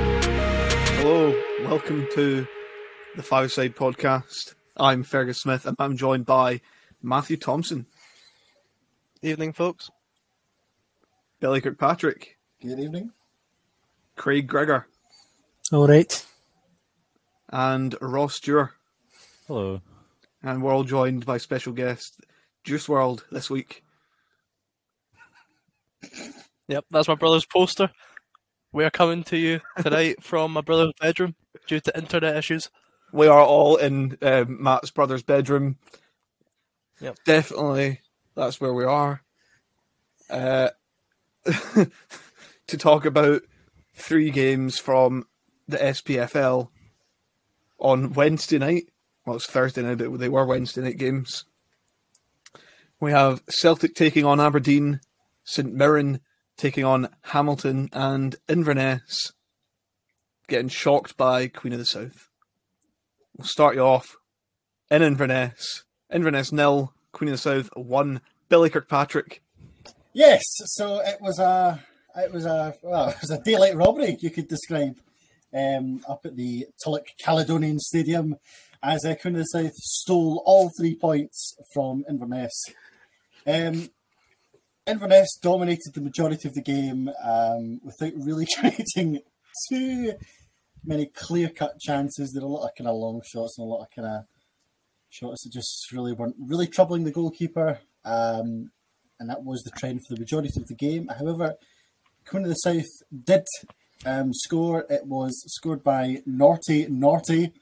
Hello, welcome to the Five Side Podcast. I'm Fergus Smith and I'm joined by Matthew Thompson, Evening, folks. Billy Kirkpatrick, Good evening. Craig Gregor, All right. and Ross Stewart. Hello. And we're all joined by special guest Juice WRLD this week. Yep, that's my brother's poster. We are coming to you tonight from my brother's bedroom due to internet issues. We are all in um, Matt's brother's bedroom. Yep. Definitely, that's where we are. Uh, to talk about three games from the SPFL on Wednesday night. Well, it's Thursday night, but they were Wednesday night games. We have Celtic taking on Aberdeen, St Mirren taking on Hamilton, and Inverness getting shocked by Queen of the South. We'll start you off in Inverness. Inverness nil, Queen of the South one. Billy Kirkpatrick. Yes, so it was a it was a well, it was a daylight robbery you could describe um, up at the Tulloch Caledonian Stadium as uh, Queen of the South stole all three points from Inverness. Um, Inverness dominated the majority of the game um, without really creating too many clear cut chances. There were a lot of kind of long shots and a lot of kind of shots that just really weren't really troubling the goalkeeper. Um, and that was the trend for the majority of the game. However, Queen of the South did um, score. It was scored by Naughty Naughty.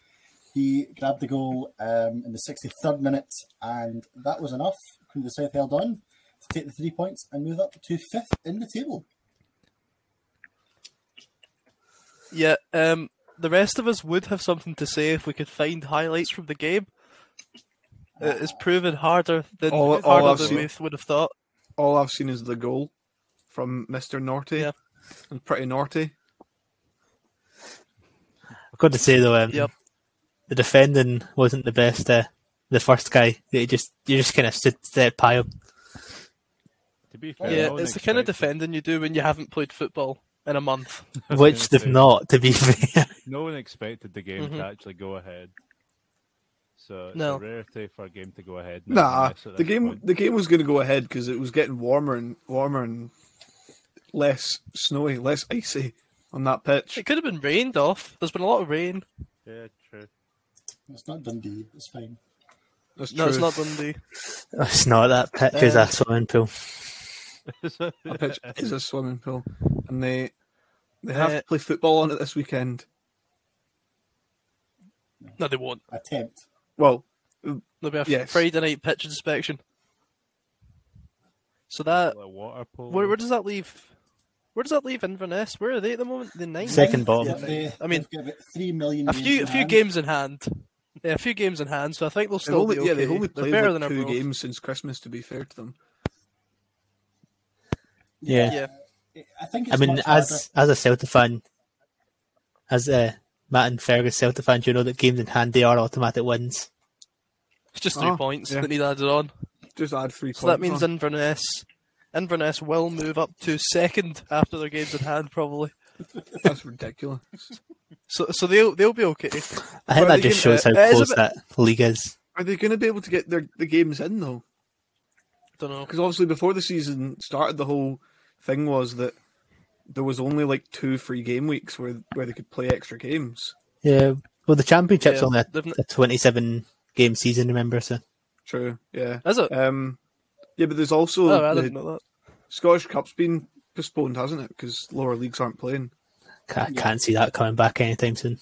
He grabbed the goal um, in the 63rd minute, and that was enough. Queen of the South held on to take the three points and move up to fifth in the table. Yeah, um, the rest of us would have something to say if we could find highlights from the game. It is proven harder than All- all harder I've than seen- we would have thought. All I've seen is the goal from Mr. Naughty. Yeah. And pretty naughty. I've got to say though, um, Yep. The defending wasn't the best. Uh, the first guy, you just you just kind of sit there by him. To be fair, Yeah, it's the kind of defending you do when you haven't played football in a month. Which they've say, not, to be fair. No one expected the game Mhm. to actually go ahead. So it's No. a rarity for a game to go ahead. Nah, the game point. the game was going to go ahead because it was getting warmer and warmer and less snowy, less icy on that pitch. It could have been rained off. There's been a lot of rain. Yeah, true. It's not Dundee, it's fine. That's No, it's not Dundee. it's not that pitch is Uh, a swimming pool. A pitch is a swimming pool, and they they have Uh, to play football on it this weekend. No, they won't. Attempt. Well, There'll be a Yes. Friday night pitch inspection. So that water polo. where, where does that leave? Where does that leave Inverness? Where are they at the moment? The ninth. Second bottom. Yeah, they, I mean, got about three million. a few a few hand. games in hand. Yeah, a few games in hand. So I think they'll still only, be okay. yeah, they've only played better like than two everyone games since Christmas. To be fair to them, Yeah. Yeah, I think. It's I mean, much harder. as as a Celtic fan, as uh, Matt and Fergus Celtic fans, you know that games in hand they are automatic wins. it's just three Oh, points yeah. that need added on. just add three So that means on. Inverness, Inverness will move up to second after their games in hand, probably. That's ridiculous. So so they'll they'll be okay. I think that they just can- shows how uh, it is close bit- that league is. Are they going to be able to get their the games in though? I Don't know. Because obviously, before the season started, the whole thing was that there was only like two free game weeks where where they could play extra games. Yeah. Well, the championship's Yeah, only a, they've n- a twenty-seven game season. Remember, so True. Yeah. Is it? Um. Yeah, but there's also Oh, I the didn't know that. Scottish Cup's been postponed, hasn't it? Because lower leagues aren't playing. can't, can't see that coming back anytime soon.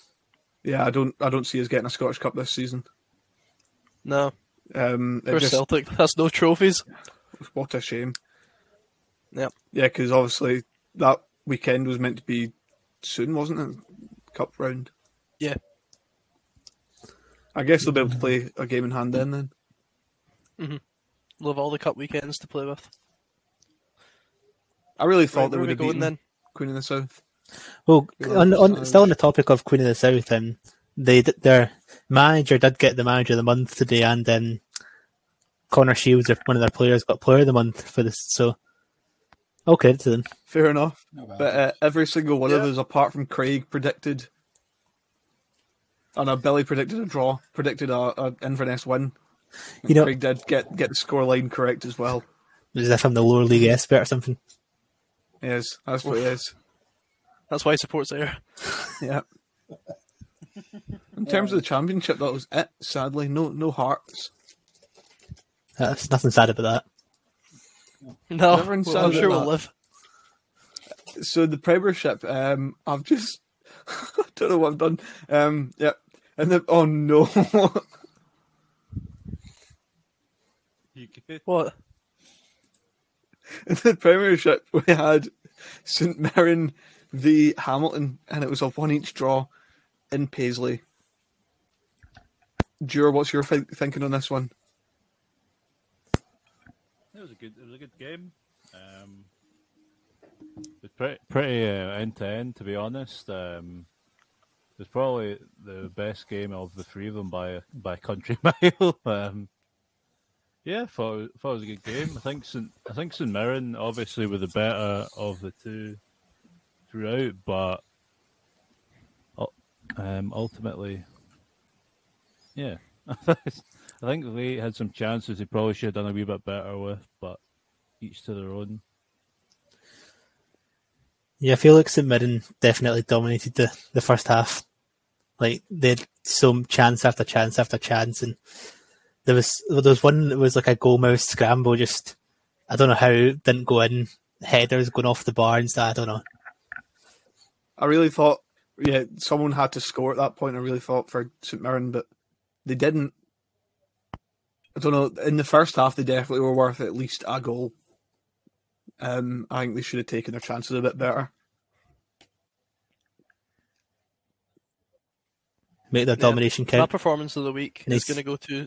Yeah, I don't. I don't see us getting a Scottish Cup this season. No, Um. It for just, Celtic, that's no trophies. what a shame. Yep. Yeah, because obviously that weekend was meant to be soon, wasn't it? Cup round. Yeah. I guess they'll be able to play a game in hand then. Then We'll have all the cup weekends to play with. I really Right, thought they where are would we have going beaten then? Queen of the South. Well, on, on still on the topic of Queen of the South, um, they their manager did get the manager of the month today, and um, Connor Shields, one of their players, got Player of the Month for this. So, okay to them. Fair enough. Oh, well. But uh, every single one of Yeah. us, apart from Craig, predicted. And uh, Billy predicted a draw, predicted a, a Inverness win. You know, Craig did get get the scoreline correct as well. as if I'm the lower league expert or something. Yes, that's what it is. That's why he supports there. Yeah. In terms of the championship, that was it. Sadly, no no hearts. There's nothing sad about that. No, Never well, I'm sure we'll live. So the Premiership, um, I've just I don't know what I've done. Um, yeah, and then oh no, You good? What? in the Premiership we had St Mirren v Hamilton, and it was a one each draw in Paisley. Jure, what's your thi- thinking on this one? It was a good. It was a good game. Um, it was pretty end to end, to be honest. Um, it was probably the best game of the three of them by by country mile. um, yeah, thought, it- thought it was a good game. I think St. I think St Mirren obviously were the better of the two throughout, but um, ultimately, yeah. I think they had some chances they probably should have done a wee bit better with, but each to their own. Yeah, I feel like St Mirren definitely dominated the, the first half. Like they had some chance after chance after chance, and there was there was one that was like a goal mouth scramble. Just I don't know how it didn't go in. Headers going off the bar and stuff. I don't know. I really thought, yeah, someone had to score at that point. I really thought for St Mirren, but they didn't. I don't know. In the first half, they definitely were worth at least a goal. Um, I think they should have taken their chances a bit better. Make their Yeah, domination My count. performance of the week Nice. is going to go to.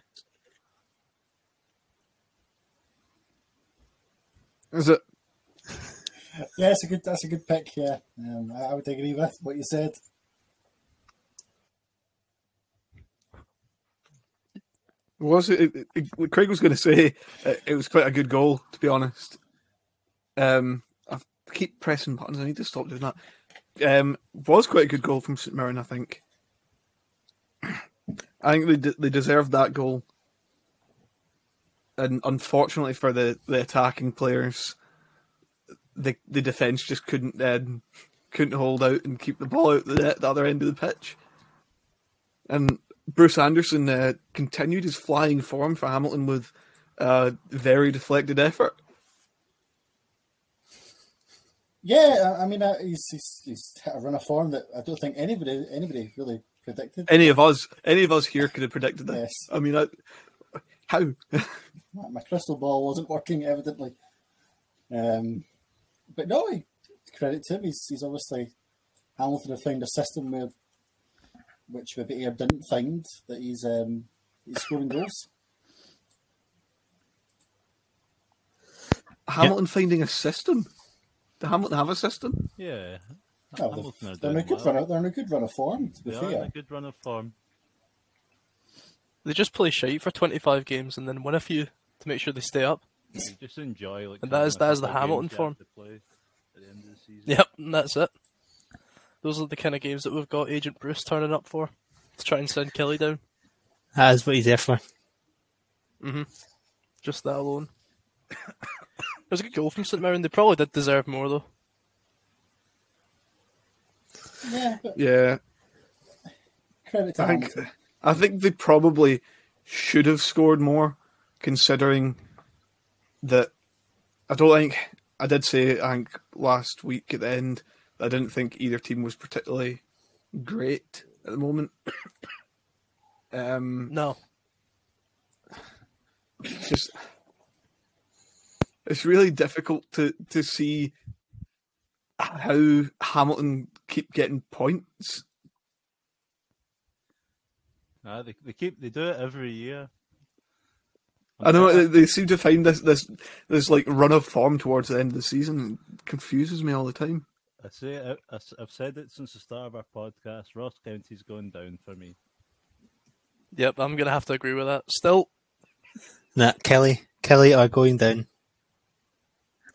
Is it? Yeah, it's a good. That's a good pick. Yeah, um, I, I would agree with what you said. Was it? it, it- Craig was going to say it, it was quite a good goal, to be honest. Um, I keep pressing buttons. I need to stop doing that. Um, was quite a good goal from St Mirren. I think. I think they de- they deserved that goal, and unfortunately for the, the attacking players, the the defense just couldn't um, couldn't hold out and keep the ball out the net, the other end of the pitch. And Bruce Anderson uh, continued his flying form for Hamilton with uh, very deflected effort. Yeah, I- mean, uh, he's, he's he's a run of form that I don't think anybody anybody really predicted. Any of us, any of us here could have predicted this. Yes. I mean, I, how? My, my crystal ball wasn't working, evidently. Um, but no, he, credit to him. He's, he's obviously Hamilton have found a system where which maybe Ayr didn't find that he's um, he's scoring goals. Hamilton finding a system. Did Hamilton have a system? Yeah, Oh, they're, they're, in a good well. run. Of, they're in a good run of form. To be They are in a good run of form. They just play shite for 25 games and then win a few to make sure they stay up. You just enjoy like. And that is that is the Hamilton form. have to play at the end of the season. Yep, and that's it. Those are the kind of games that we've got Agent Bruce turning up for to try and send Killie down. That is what he's there for. Mm-hmm. Just that alone. it was a good goal from St Mirren. They probably did deserve more though. yeah. But Yeah, credit to I think Hamilton. I think they probably should have scored more, considering that I don't think I did say I think last week at the end I didn't think either team was particularly great at the moment. um, No, just it's really difficult to to see how Hamilton keep getting points. Ah, they, they keep they do it every year. I know they, they seem to find this this this like run of form towards the end of the season. It confuses me all the time. I say I, I, have said it since the start of our podcast. Ross County's going down for me. yep, I'm gonna have to agree with that. Still, Nah, Killie, Killie are going down.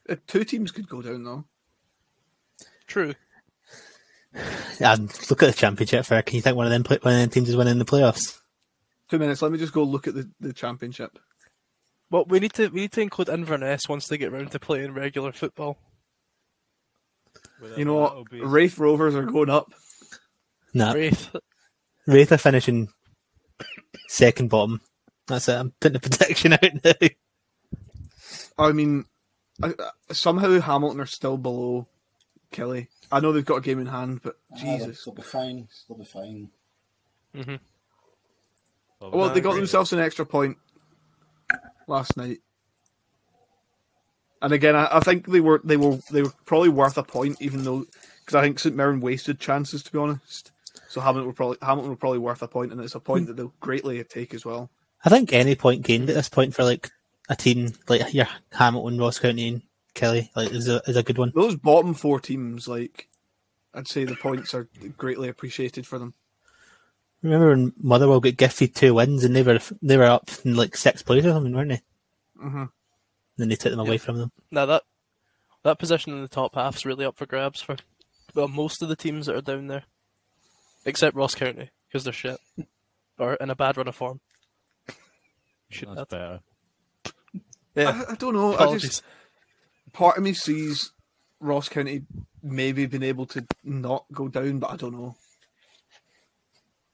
Uh, two teams could go down though. True. And look at the championship fair. Can you think one of them play, one of them teams is winning the playoffs? Two minutes. Let me just go look at the, the championship. Well, we need to we need to include Inverness once they get round to playing regular football. You know what? be- Raith Rovers are going up. Nah, Raith. Raith are finishing second bottom. That's it. I'm putting the prediction out now. I mean, I, I- somehow Hamilton are still below Killie. I know they've got a game in hand, but Ah, Jesus. they'll be fine. They'll be fine. Well, they got themselves an extra point last night, and again, I, I think they were they were they were probably worth a point, even though because I think St Mirren wasted chances to be honest. So Hamilton were probably Hamilton were probably worth a point, and it's a point that they'll greatly take as well. I think any point gained at this point for like a team like your Hamilton, Ross County, and Killie like is a is a good one. Those bottom four teams, like I'd say, the points are greatly appreciated for them. Remember when Motherwell got gifted two wins and they were they were up in like sixth place or something, weren't they? hmm Then they took them away from them. Now that that position in the top half's really up for grabs for well most of the teams that are down there, except Ross County because they're shit or in a bad run of form. Should That's that? better. Yeah. I, I don't know. I just part of me sees Ross County maybe being able to not go down, but I don't know.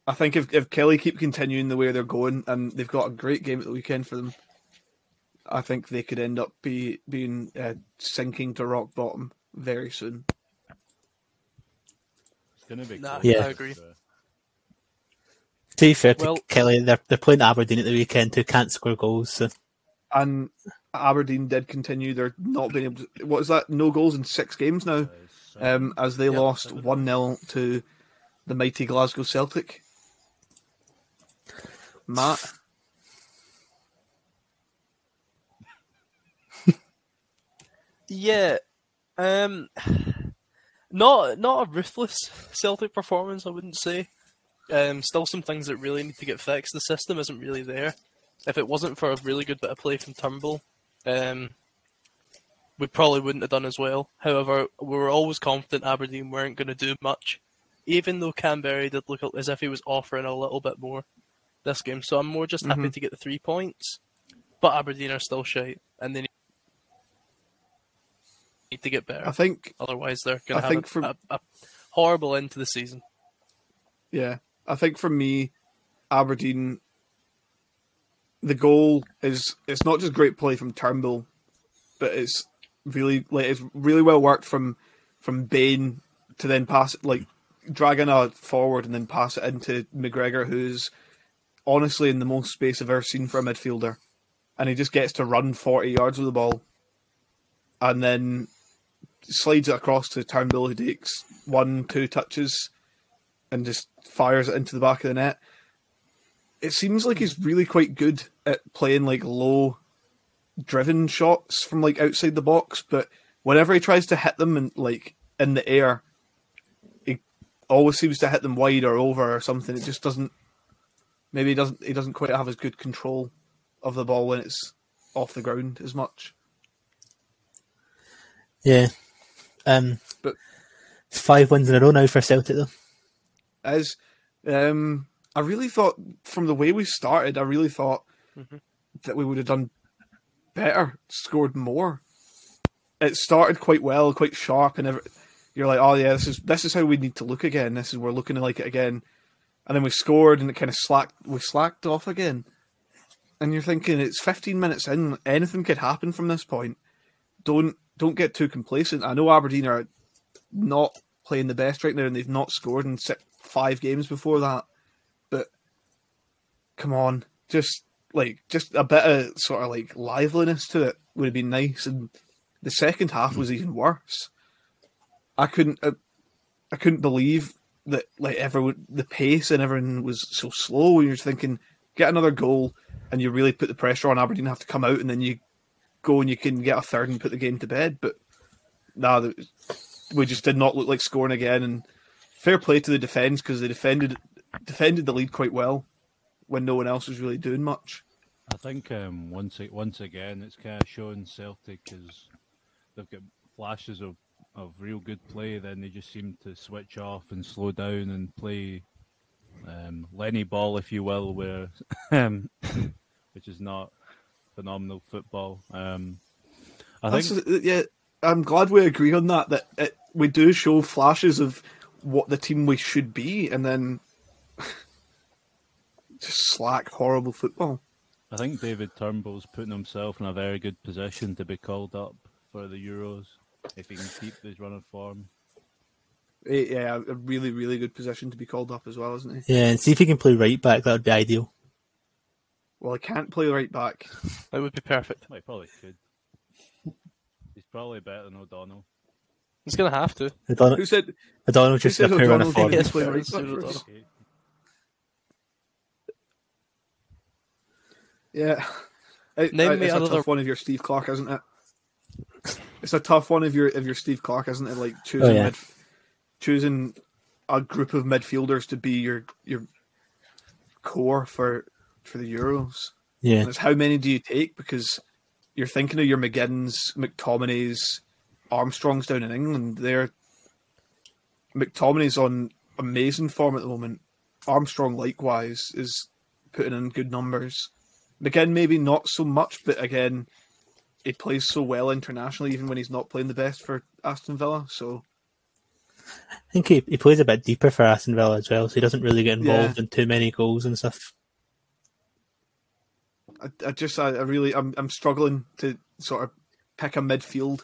I think if if Killie keep continuing the way they're going, and they've got a great game at the weekend for them, I think they could end up be being uh, sinking to rock bottom very soon. It's going to be Nah. Yeah. I agree. So, To be fair to Well- Killie, they're they're playing Aberdeen at the weekend who can't score goals. So And Aberdeen did continue. They're not being able to. What is that? No goals in six games now. um, as they Yeah, lost 1 0 to the mighty Glasgow Celtic. Matt, Yeah. Um not not a ruthless Celtic performance, I wouldn't say. Um still some things that really need to get fixed. The system isn't really there. If it wasn't for a really good bit of play from Turnbull, um we probably wouldn't have done as well. However, we were always confident Aberdeen weren't going to do much, even though Kamberi did look as if he was offering a little bit more this game. So I'm more just happy Mhm. to get the three points, but Aberdeen are still shite, and they need to get better. I think, Otherwise, they're going to have think a, for- a, a horrible end to the season. yeah, I think for me, Aberdeen, the goal is it's not just great play from Turnbull, but it's really like it's really well worked from from Bain to then pass it like dragging a forward and then pass it into McGregor, who's honestly in the most space I've ever seen for a midfielder, and he just gets to run forty yards with the ball, and then slides it across to Turnbull, who takes one, two touches, and just fires it into the back of the net. It seems like he's really quite good at playing like low driven shots from like outside the box, but whenever he tries to hit them and like in the air, he always seems to hit them wide or over or something. It just doesn't. Maybe he doesn't. He doesn't quite have as good control of the ball when it's off the ground as much. yeah, um, But- it's five wins in a row now for Celtic though. As um, I really thought from the way we started, I really thought mm-hmm. that we would have done better, scored more. It started quite well, quite sharp, and every, you're like, "Oh yeah, this is this is how we need to look again. This is we're looking like it again." And then we scored, and it kind of slacked. We slacked off again, and you're thinking it's 15 minutes in. Anything could happen from this point. Don't don't get too complacent. I know Aberdeen are not playing the best right now, and they've not scored in six, five games before that. Come on, just like just a bit of sort of like liveliness to it would have been nice. And the second half was even worse. I couldn't, uh, I couldn't believe that like everyone, the pace and everything was so slow. You're thinking, get another goal, and you really put the pressure on Aberdeen have to come out, and then you go and you can get a third and put the game to bed. But nah, we just did not look like scoring again. And fair play to the defence because they defended defended the lead quite well when no one else was really doing much. I think um, once once again, it's kind of showing Celtic is they've got flashes of, of real good play, then they just seem to switch off and slow down and play um, Lenny ball, if you will, where um, which is not phenomenal football. Um, I That's, think yeah, I'm glad we agree on that. That it, we do show flashes of what the team we should be, and then just slack, horrible football. I think David Turnbull's putting himself in a very good position to be called up for the Euros if he can keep this run of form. Eh, Yeah, a really, really good position to be called up as well, isn't he? Yeah, and see if he can play right back. That would be ideal. Well, he can't play right back. That would be perfect. Well, he probably could. He's probably better than O'Donnell. He's gonna have to. O'Donnell, Who said? O'Donnell just said appear on a form. Yes, play fair, right it's back Stuart for us? O'Donnell. Yeah. It- Name uh, me it's a tough one of your Steve Clarke, isn't it? It's a tough one of your of your Steve Clarke, isn't it? Like choosing Oh, yeah. mid, choosing a group of midfielders to be your your core for for the Euros. Yeah, And it's how many do you take? Because you're thinking of your McGinn's, McTominay's, Armstrongs down in England. They're McTominay's on amazing form at the moment. Armstrong likewise is putting in good numbers. McGinn maybe not so much, but again, he plays so well internationally, even when he's not playing the best for Aston Villa. So I think he, he plays a bit deeper for Aston Villa as well, so he doesn't really get involved in too many goals and stuff. I, I just, I, I really, I'm, I'm struggling to sort of pick a midfield.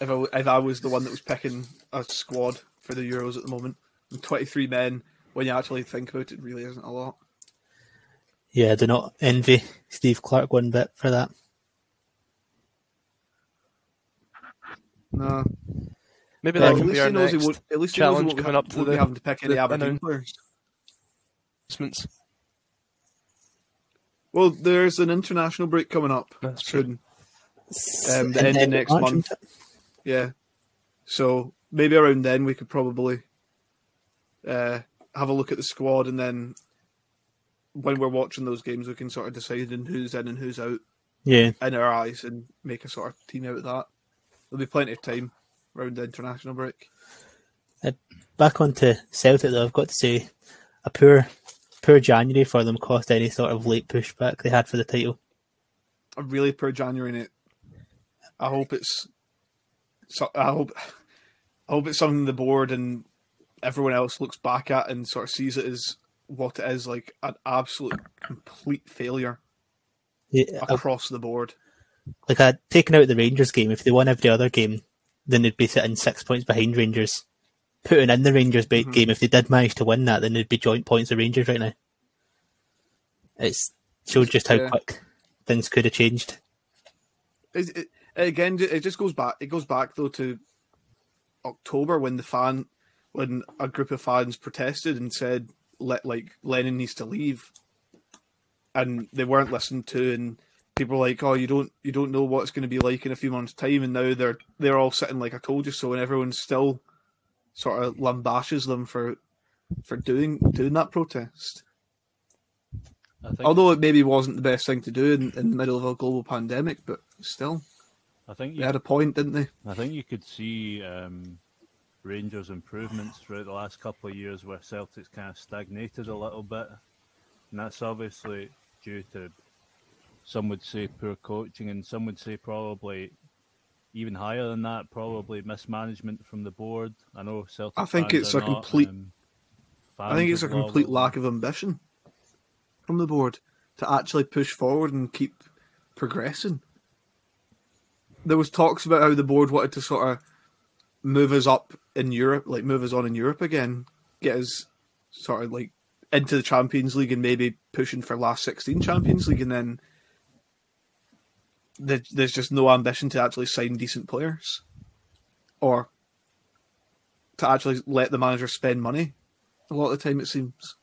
If I, if I was the one that was picking a squad for the Euros at the moment, and 23 men, when you actually think about it, really isn't a lot. Yeah, I do not envy Steve Clarke one bit for that. No, Maybe Yeah, that at can least be our he knows next he. At least he knows he challenge coming ha- up to the- having to pick any the Aberdeen players. announcements. Well, there's an international break coming up That's true. soon. Um, the end of next March, month. isn't? Yeah. So maybe around then we could probably uh, have a look at the squad, and then when we're watching those games, we can sort of decide on who's in and who's out Yeah, in our eyes, and make a sort of team out of that. There'll be plenty of time around the international break. Uh, back onto Celtic though, I've got to say, a poor, poor January for them cost any sort of late pushback they had for the title. A really poor January in it. I hope it's. So, I hope. I hope it's something the board and everyone else looks back at and sort of sees it as what it is like an absolute complete failure Yeah, I- across the board. like I'd taken out the Rangers game. If they won every other game, then they'd be sitting six points behind Rangers. Putting in the Rangers bait mm-hmm. game, if they did manage to win that, then they'd be joint points of Rangers right now. It's showed just how Yeah. quick things could have changed. It, it, again, it just goes back. It goes back though to October when the fan, when a group of fans protested and said, "Let like Lennon needs to leave," and they weren't listened to, and people were like, "Oh, you don't, you don't know what it's going to be like in a few months' time," and now they're they're all sitting like I told you so, and everyone still sort of lambashes them for for doing doing that protest. I think, Although it maybe wasn't the best thing to do in, in the middle of a global pandemic, but still, I think they you, had a point, didn't they? I think you could see um, Rangers' improvements throughout the last couple of years where Celtic's kind of stagnated a little bit. And that's obviously due to, some would say, poor coaching, and some would say probably even higher than that, probably mismanagement from the board. I know Celtic. I think it's are a not, complete- um, I think it's a complete lack of ambition from the board to actually push forward and keep progressing. There was talks about how the board wanted to sort of move us up in Europe, like move us on in Europe again, get us sort of like into the Champions League and maybe pushing for last sixteen Champions League, and then there's just no ambition to actually sign decent players, or to actually let the manager spend money. A lot of the time, it seems.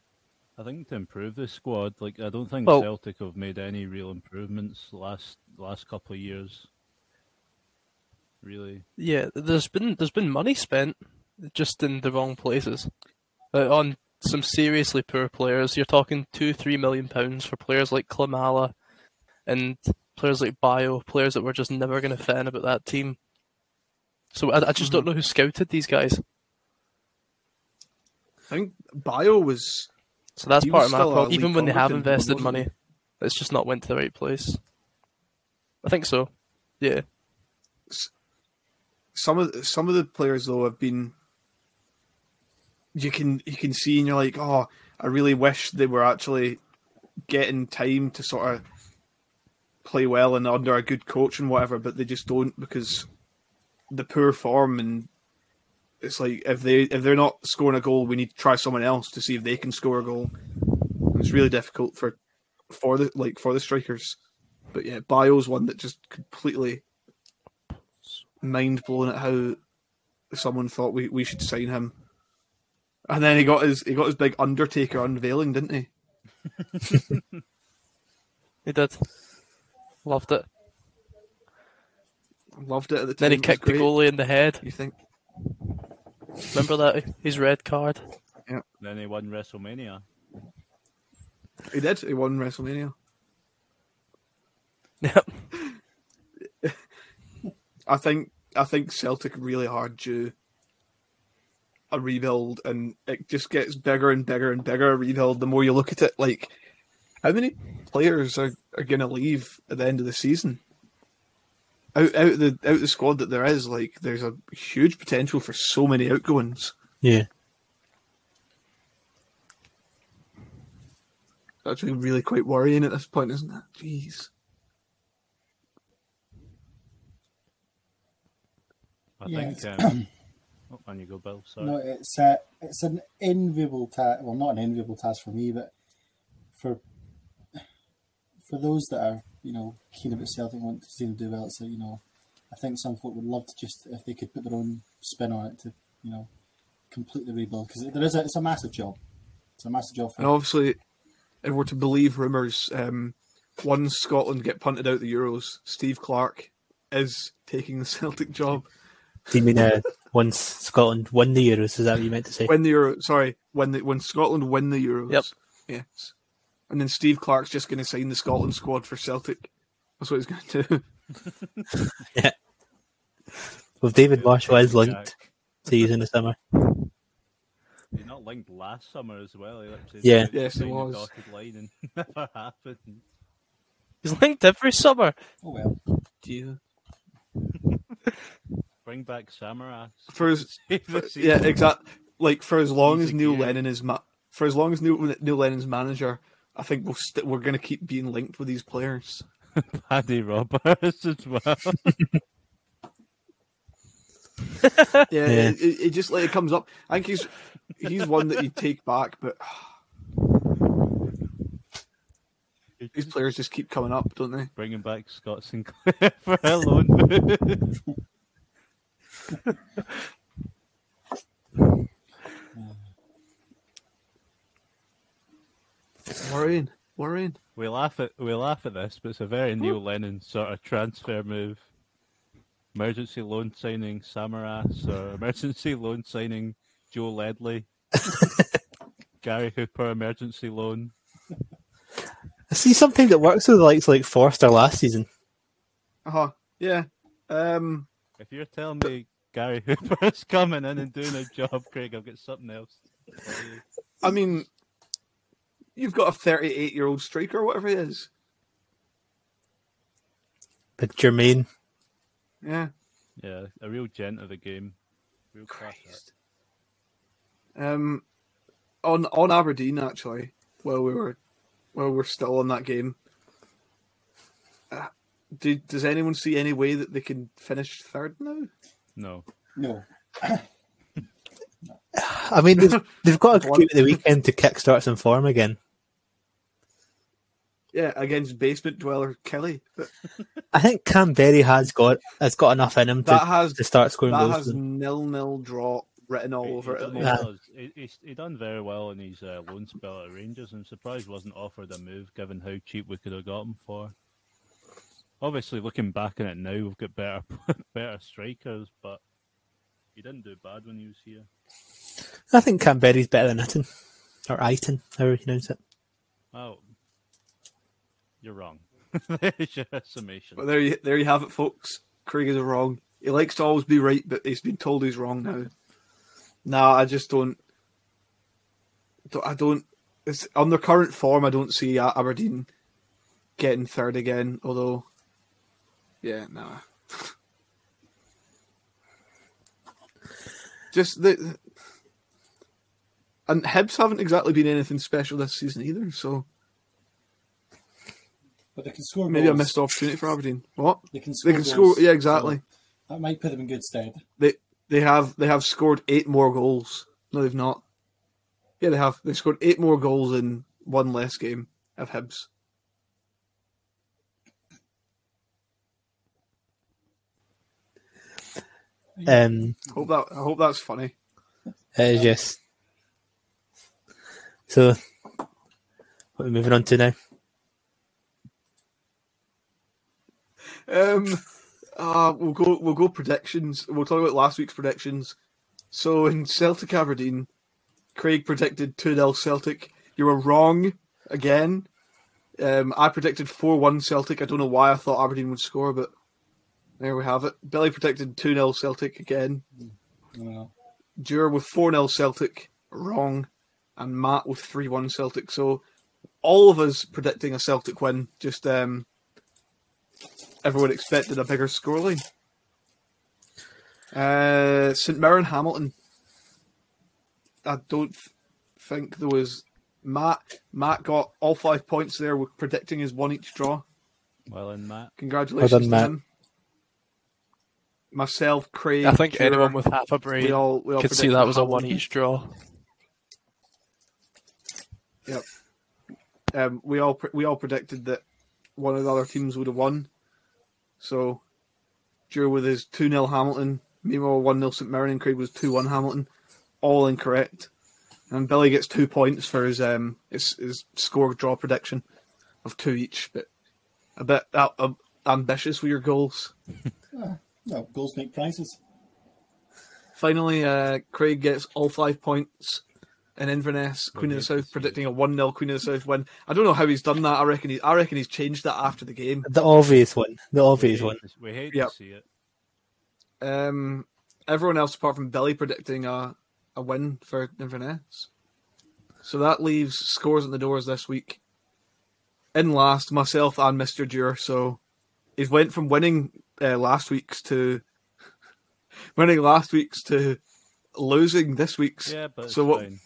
I think to improve the squad, like I don't think Well- Celtic have made any real improvements the last last couple of years. Really, Yeah, there's been there's been money spent just in the wrong places, uh, on some seriously poor players. You're talking two, three million pounds for players like Klimala and players like Bio, players that were just never going to fit in about that team. So I, I just don't know who scouted these guys. I think Bio was So that's part of my problem. Even when they have invested money, it's just not went to the right place. I think so. Yeah. Some of some of the players though have been you can you can see and you're like oh I really wish they were actually getting time to sort of play well and under a good coach and whatever but they just don't because the poor form and it's like if they if they're not scoring a goal we need to try someone else to see if they can score a goal. And it's really difficult for for the like for the strikers. But yeah Bio's one that just completely mind blown at how someone thought we, we should sign him. And then he got his he got his big Undertaker unveiling, didn't he? He did. Loved it. Loved it at the time. Then he it was kicked the great. goalie in the head. You think? Remember that? His red card. Yeah. Then he won WrestleMania. He did. He won WrestleMania. Yep. I think I think Celtic really hard due a rebuild, and it just gets bigger and bigger and bigger. A rebuild. The more you look at it, like how many players are, are going to leave at the end of the season? Out out the out the squad that there is, like there's a huge potential for so many outgoings. Yeah. Actually, really quite worrying at this point, isn't it? Jeez. I Yeah, think. it's- Um, oh, on you go, Bill. Sorry. No, it's uh, it's an enviable task. Well, not an enviable task for me, but for for those that are you know keen about Celtic and want to see them do well. It's a, you know, I think some folk would love to just if they could put their own spin on it to you know complete the rebuild because there is a it's a massive job. It's a massive job And obviously, if we're to believe rumours, um, once Scotland get punted out the Euros, Steve Clarke is taking the Celtic job. Do you mean uh, once Scotland won the Euros? Is that what you meant to say? When the Euro, sorry, when the when Scotland win the Euros. Yep. Yes. And then Steve Clarke's just going to sign the Scotland squad for Celtic. That's what he's going to do. Yeah. Well, David Marshall is linked to use in the summer. He's not linked last summer as well. He literally Yeah. tried to Yes, it sign was. line and never happened. He's linked every summer. oh well. Jesus. Bring back Samaras. For as Save for- yeah, exactly. Like for as long He's as a Neil gear. Lennon is ma- for as long as Neil, Neil Lennon's manager, I think we'll st- we're going to keep being linked with these players. Paddy Roberts as well. Yeah, Yeah. It, it, it just like it comes up. I think he's he's one that you take back, but these players just keep coming up, don't they? Bringing back Scott Sinclair for a loan move. Worrying, worrying. we laugh at we laugh at this, but it's a very Neil Lennon sort of transfer move. Emergency loan signing Samaras or emergency loan signing Joe Ledley. Gary Hooper emergency loan. I see something that works with the likes like Forster last season. Uh huh. Yeah. Um. If you're telling me Gary Hooper's coming in and doing a job, Craig, I've got something else. to tell you. I mean, you've got a 38 year old striker, whatever he is. But Jermaine, Yeah. Yeah, a real gent of the game. Real class act. Um. On on Aberdeen actually, while we were while we're still on that game. Uh, do, does anyone see any way that they can finish third now? No. No, I mean, they've, they've got a game at the weekend to kickstart some form again. Yeah, against basement dweller Killie. I think Kamberi has got has got enough in him to, that has to start scoring that goals. has for them. nil nil draw written all He- over he, it. At the moment. he does. He, he's, he done very well in his uh, loan spell at Rangers. I'm surprised wasn't offered a move given how cheap we could have got him for. Obviously, looking back on it now, we've got better better strikers, but he didn't do bad when he was here. I think Kamberi's better than Hitton. or Eitan, however you pronounce it. Oh, you're wrong. There's your summation. But there you there you have it, folks. Craig is wrong. He likes to always be right, but he's been told he's wrong now. Nah, I just don't. don't- I don't. It's, on their current form, I don't see Aberdeen getting third again. Although, yeah, nah. just the. And Hibs haven't exactly been anything special this season either, so But they can score maybe a goals. missed opportunity for Aberdeen. What? They can score. They can goals, score, yeah, exactly. so that might put them in good stead. They they have they have scored eight more goals. No, they've not. Yeah, they have. They scored eight more goals in one less game of Hibs. Um, Hope that I hope that's funny. it is just so. What are we moving on to now? Um, uh, we'll go we'll go predictions. We'll talk about last week's predictions. So in Celtic Aberdeen, Craig predicted two 0 Celtic. You were wrong again. Um, I predicted four one Celtic. I don't know why I thought Aberdeen would score, but there we have it. Billy predicted two 0 Celtic again. Well, Dure with 4 0 Celtic, wrong, and Matt with 3 1 Celtic. So all of us predicting a Celtic win, just um, everyone expected a bigger scoreline. Uh, St Mirren Hamilton. I don't th- think there was. Matt Matt got all five points there with predicting his one each draw. Well in, Matt. Congratulations Well done, to Matt. Him. Myself, Craig. I think Dure, anyone with half a brain we all we all could see that was a one each draw. um, we all pre- we all predicted that one of the other teams would have won. So, Drew with his two 0 Hamilton, meanwhile one 0 St Mirren, and Craig was two one Hamilton, all incorrect. And Billy gets two points for his um his, his score draw prediction of two each, but a bit uh, uh, ambitious with your goals. no, goals make prizes. Finally, uh, Craig gets all five points in Inverness, Queen of the South, predicting a one 0 Queen of the South win. I don't know how he's done that. I reckon he, I reckon he's changed that after the game. The obvious one. The obvious we one. to, we hate Yep. to see it. Um, everyone else apart from Billy predicting a, a win for Inverness. So that leaves scores on the doors this week. In last, myself and Mr. Dure. So he's went from winning uh, last week's to winning last week's to losing this week's. Yeah, but it's So what- fine.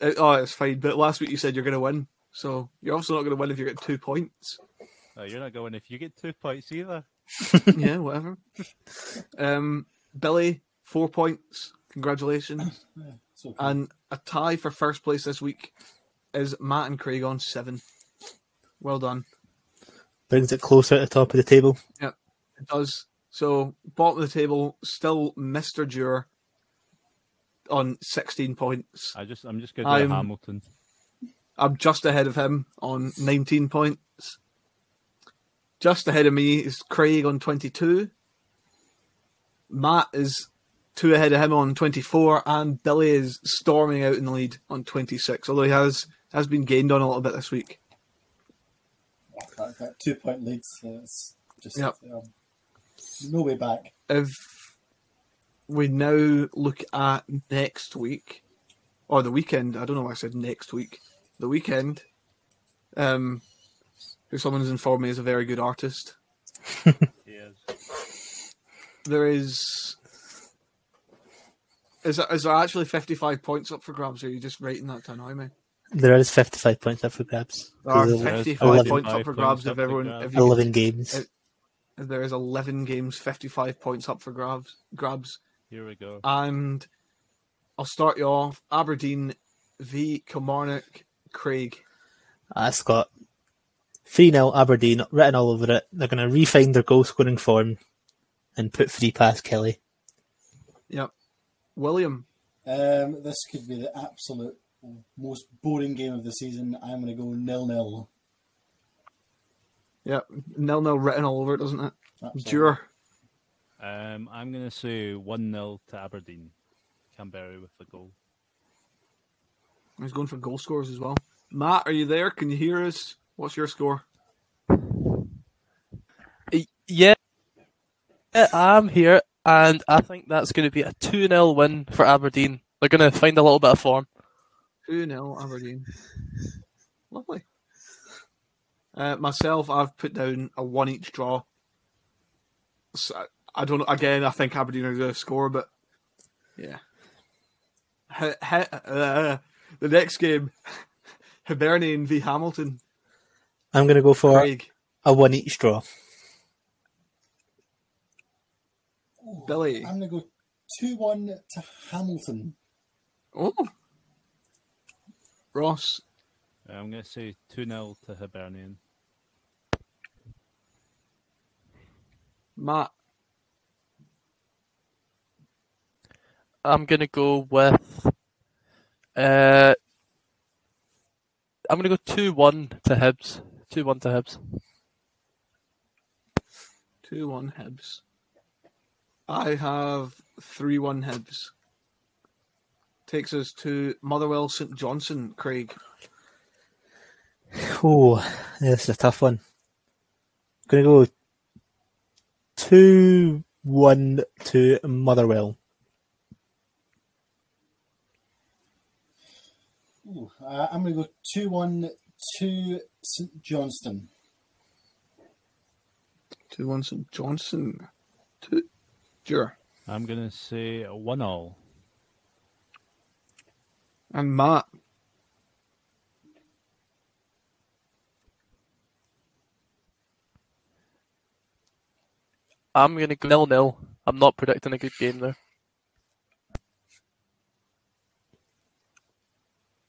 Uh, oh, it's fine. But last week you said you're going to win. So you're also not going to win if you get two points. Oh, you're not going if you get two points either. yeah, whatever. Um, Billy, four points. Congratulations. So And a tie for first place this week is Matt and Craig on seven. Well done. Brings it closer at the top of the table. It does. So bottom of the table, still Mr. Dure on sixteen points. I just, I'm just going I'm- to Hamilton. I'm just ahead of him on nineteen points. Just ahead of me is Craig on twenty-two. Matt is two ahead of him on twenty-four, and Billy is storming out in the lead on twenty-six. Although he has has been gained on a little bit this week. that, that two point leads. It's just Yep. um, no way back. if we now look at next week or the weekend, I don't know why I said next week. The weekend, um, who someone's informed me is a very good artist. He is. There is. Is there, is there actually 55 points up for grabs, or are you just rating that to annoy me? There is 55 points up for grabs. There are 55 points up for grabs if points up for everyone. If 11 games. it- there is 11 games, 55 points up for grabs. Grabs. Here we go. And I'll start you off. Aberdeen v Kilmarnock. Craig. That's got 3 0 Aberdeen written all over it. They're going to refine their goal scoring form and put three past Killie. Yep. William. Um, this could be the absolute most boring game of the season. I'm going to go nil nil. Yep. Nil nil written all over it, doesn't it? Dure. Um, I'm going to say 1 0 to Aberdeen. Kamberi with the goal. He's going for goal scores as well. Matt, are you there? Can you hear us? What's your score? Yeah, I'm here, and I think that's going to be a 2 0 win for Aberdeen. They're going to find a little bit of form. 2 0 Aberdeen. Lovely. Uh, myself, I've put down a one each draw. So, I don't know. Again, I think Aberdeen are going to score, but yeah. He, he, uh, the next game, Hibernian v Hamilton. I'm going to go for Craig, a one each draw. Billy. I'm going to go 2 1 to Hamilton. Oh, Ross, I'm going to say 2 0 to Hibernian. Matt, I'm going to go with. Uh, I'm going to go 2 1 to Hibs. 2 1 to Hibs. 2 1 Hibs. I have 3 1 Hibs. Takes us to Motherwell St Johnstone, Craig. Oh, this is a tough one. going to go 2 1 to Motherwell. Ooh, uh, I'm going to go 2 1 to St Johnstone. 2 1 St Johnstone. Two. Sure. I'm going to say 1 all. And Matt. I'm going to go nil nil. I'm not predicting a good game there.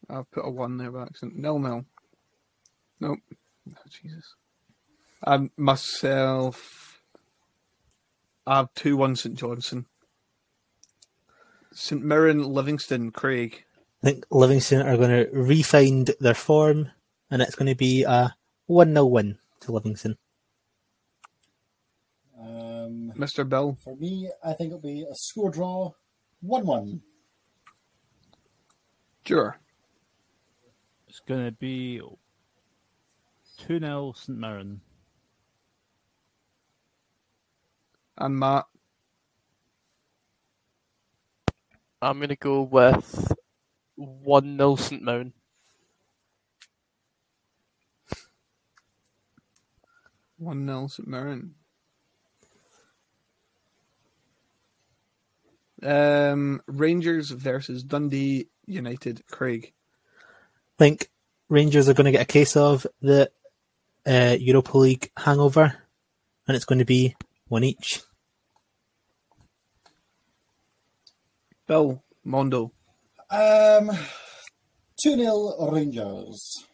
I've put a 1 there by accident. Nil nil. Nope. Oh, Jesus. Um, myself. I have 2 1 St Johnstone. St Mirren, Livingston, Craig. I think Livingston are going to refind their form, and it's going to be a 1 0 win to Livingston. Mr. Bill. for me, I think it'll be a score draw 1 1. Sure. It's going to be 2 0 St Mirren. And Matt. I'm going to go with 1 0 St Mirren. One 0 St Mirren. Um, Rangers versus Dundee United. Craig. I think Rangers are going to get a case of the uh, Europa League hangover, and it's going to be one each. Bill Mondo. Um, 2 0 Rangers.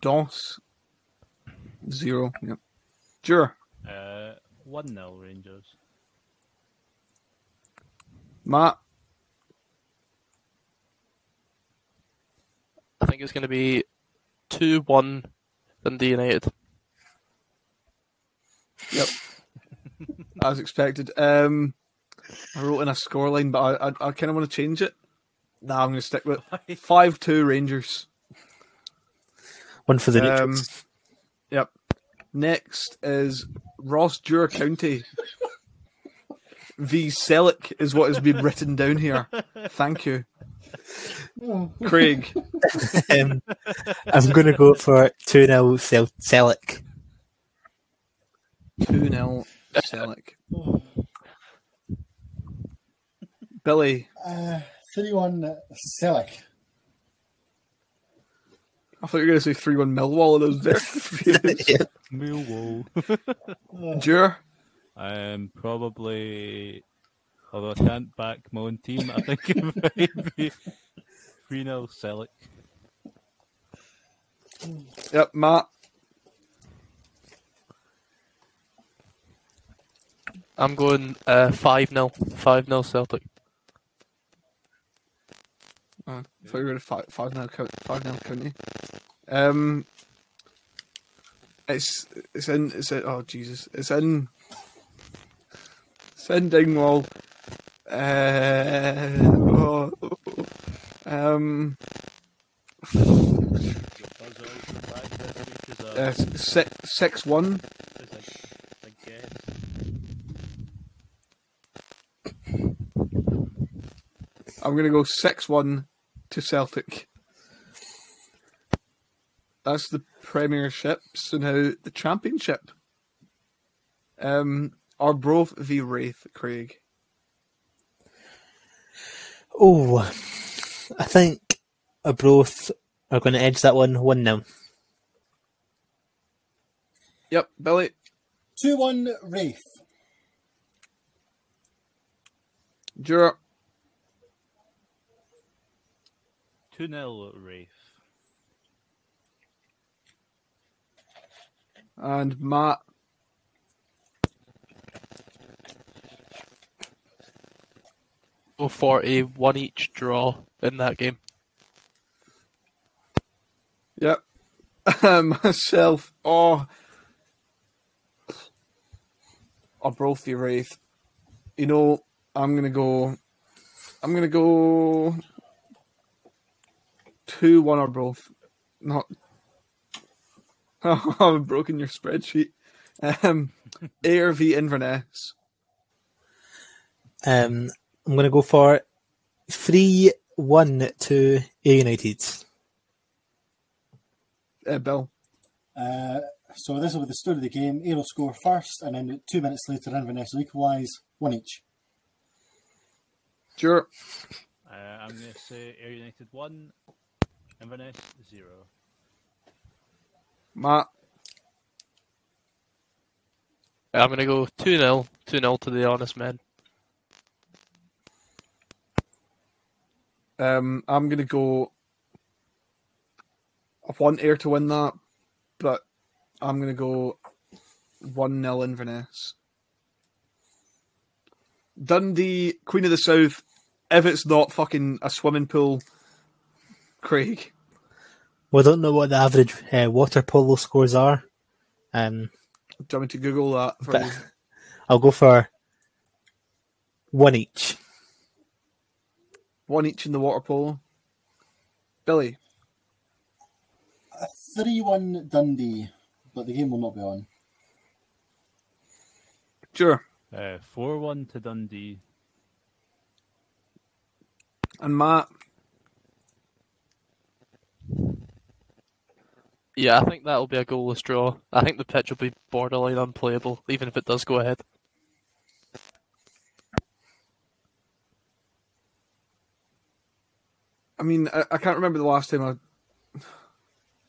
Dos. Zero. Yep. Sure. 1 0 Rangers. Matt. I think it's going to be 2 1 Dundee United. Yep. As expected. Um, I wrote in a scoreline, but I I, I kind of want to change it. Nah, I'm going to stick with five two Rangers. One for the Um, neutrals. Yep. Next is Ross Dure County. v Selleck is what has been written down here. Thank you. Craig. Um, I'm going to go for 2 0 Cel- Celtic. 2 0 Selleck. Billy. Uh, 3 1 Selleck. I thought you were going to say 3 1 Millwall, and I was very confused. Millwall. Dure. Um, probably, although I can't back my own team, I think it might be 3 0 Celtic. Yep, Matt. I'm going uh, 5 0. 5 0 Celtic. Oh, I thought you were to five, five now, five now county. Um, it's it's in it's in, oh Jesus, it's in it's in Dingwall. Uh, oh, um, Your buzzer is the back this week is a, uh, six, six one. a, a. I'm going to go 6 1 to Celtic. That's the Premiership. So now the Championship. Um, Arbroath v Raith, Craig. Oh, I think a Arbroath are going to edge that one 1 0. Yep, Billy. 2 1 Raith. Jura. 2 0 Raith. And Matt. Go for a one each draw in that game. Yep. Um, myself. Oh. Arbroath v Raith. You know, I'm going to go. I'm going to go. 2 1 Arbroath. Not. I've broken your spreadsheet. Um, Ayr v Inverness. Um, I'm going to go for 3 1 to Ayr United. Uh, Bill. Uh, so this will be the start of the game. Aero score first, and then two minutes later, Inverness will equalise, one each. Sure. Uh, I'm going to say Ayr United 1, Inverness 0. Matt. I'm gonna go two 0 two 0 to the honest men. Um, I'm going to go. I want Ayr to win that, but I'm going to go 1 0 Inverness. Dundee, Queen of the South, if it's not fucking a swimming pool, Craig. We don't know what the average uh, water polo scores are. Um, Do you want me to Google that for but you? I'll go for one each. One each in the water polo. Billy. 3 1 Dundee, but the game will not be on. Sure. Uh, 4 1 to Dundee. And Matt. Yeah, I think that'll be a goalless draw. I think the pitch will be borderline unplayable, even if it does go ahead. I mean, I, I can't remember the last time I.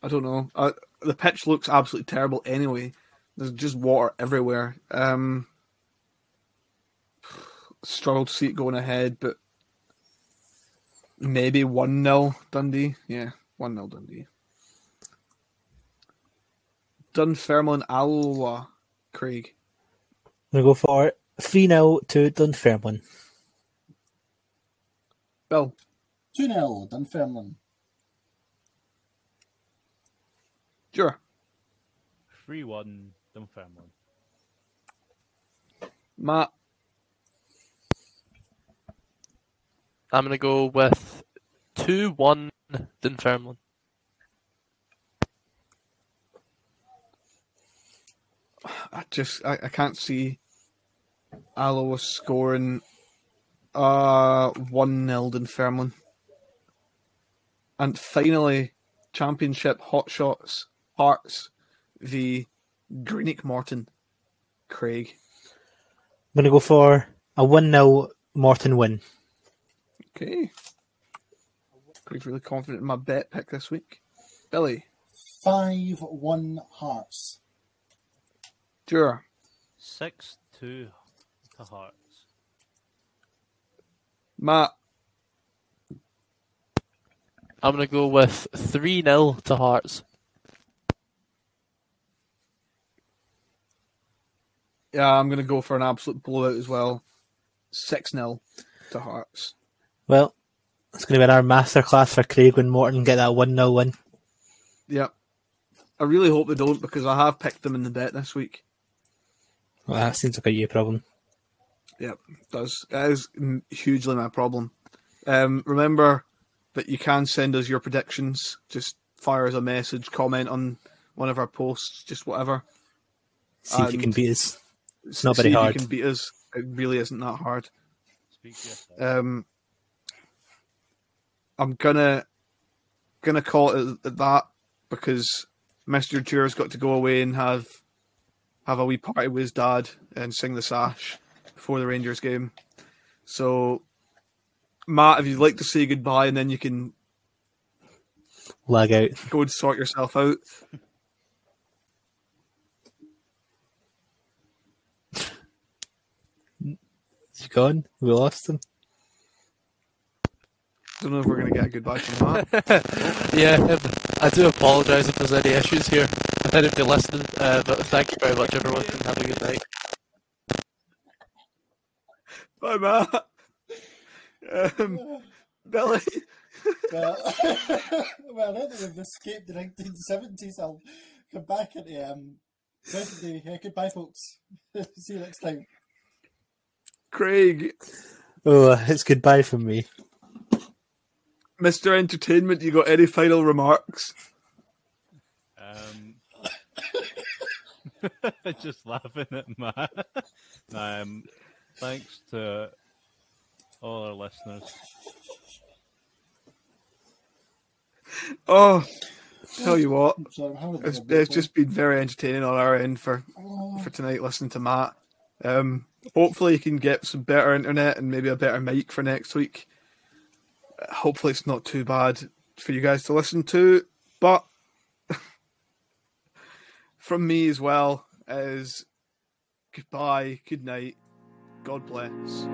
I don't know. I, the pitch looks absolutely terrible anyway. There's just water everywhere. Um, struggle to see it going ahead, but maybe 1 0 Dundee. Yeah, 1 0 Dundee. Dunfermline Alloa, Craig. I'm going to go for 3 0 to Dunfermline. Bill. 2 0 Dunfermline. Sure. 3 1 Dunfermline. Matt. I'm going to go with 2 1 Dunfermline. I just I, I can't see Alloa scoring uh one nil in Fairmont. And finally, championship hot shots Hearts v Greenock Morton. Craig. I'm gonna go for a one 0 Morton win. Okay. Craig's really confident in my bet pick this week. Billy. 5 1 Hearts. Sure. 6 2 to Hearts. Matt. I'm gonna go with three 0 to Hearts. Yeah, I'm going to go for an absolute blowout as well. 6 0 to Hearts. Well, it's going to be our masterclass for Craig when Morton get that 1 0 win. Yeah. I really hope they don't because I have picked them in the bet this week. Well, that seems like a you problem. Yep, does. That is hugely my problem. Um, remember that you can send us your predictions. Just fire us a message, comment on one of our posts, just whatever. See if you can beat us. It's not very See if hard. you can beat us. It really isn't that hard. Speak to yourself. Um, I'm gonna gonna call it at that because Mister Tour's got to go away and have have a wee party with his dad and sing the sash before the Rangers game. So, Matt, if you'd like to say goodbye, and then you can Lag out. go and sort yourself out. Is he gone? We lost him. I don't know if we're gonna get a goodbye from Matt. Yeah, I do apologise if there's any issues here. I bet if anybody listening, uh, but thank you very much, everyone, and have a good night. Bye, Matt. Um, Billy. Well, well, now that we've escaped the 1970s, I'll come back into um, present day. Yeah, goodbye, folks. See you next time. Craig, Oh, it's goodbye from me. Mr. Entertainment, you got any final remarks? Um, just laughing at Matt. um, thanks to all our listeners. Oh, tell you what, I'm sorry, I'm having a bit it's, it's just been very entertaining on our end for, Oh, for tonight listening to Matt. Um, hopefully, you can get some better internet and maybe a better mic for next week. Hopefully, it's not too bad for you guys to listen to. But from me as well is goodbye, good night, God bless.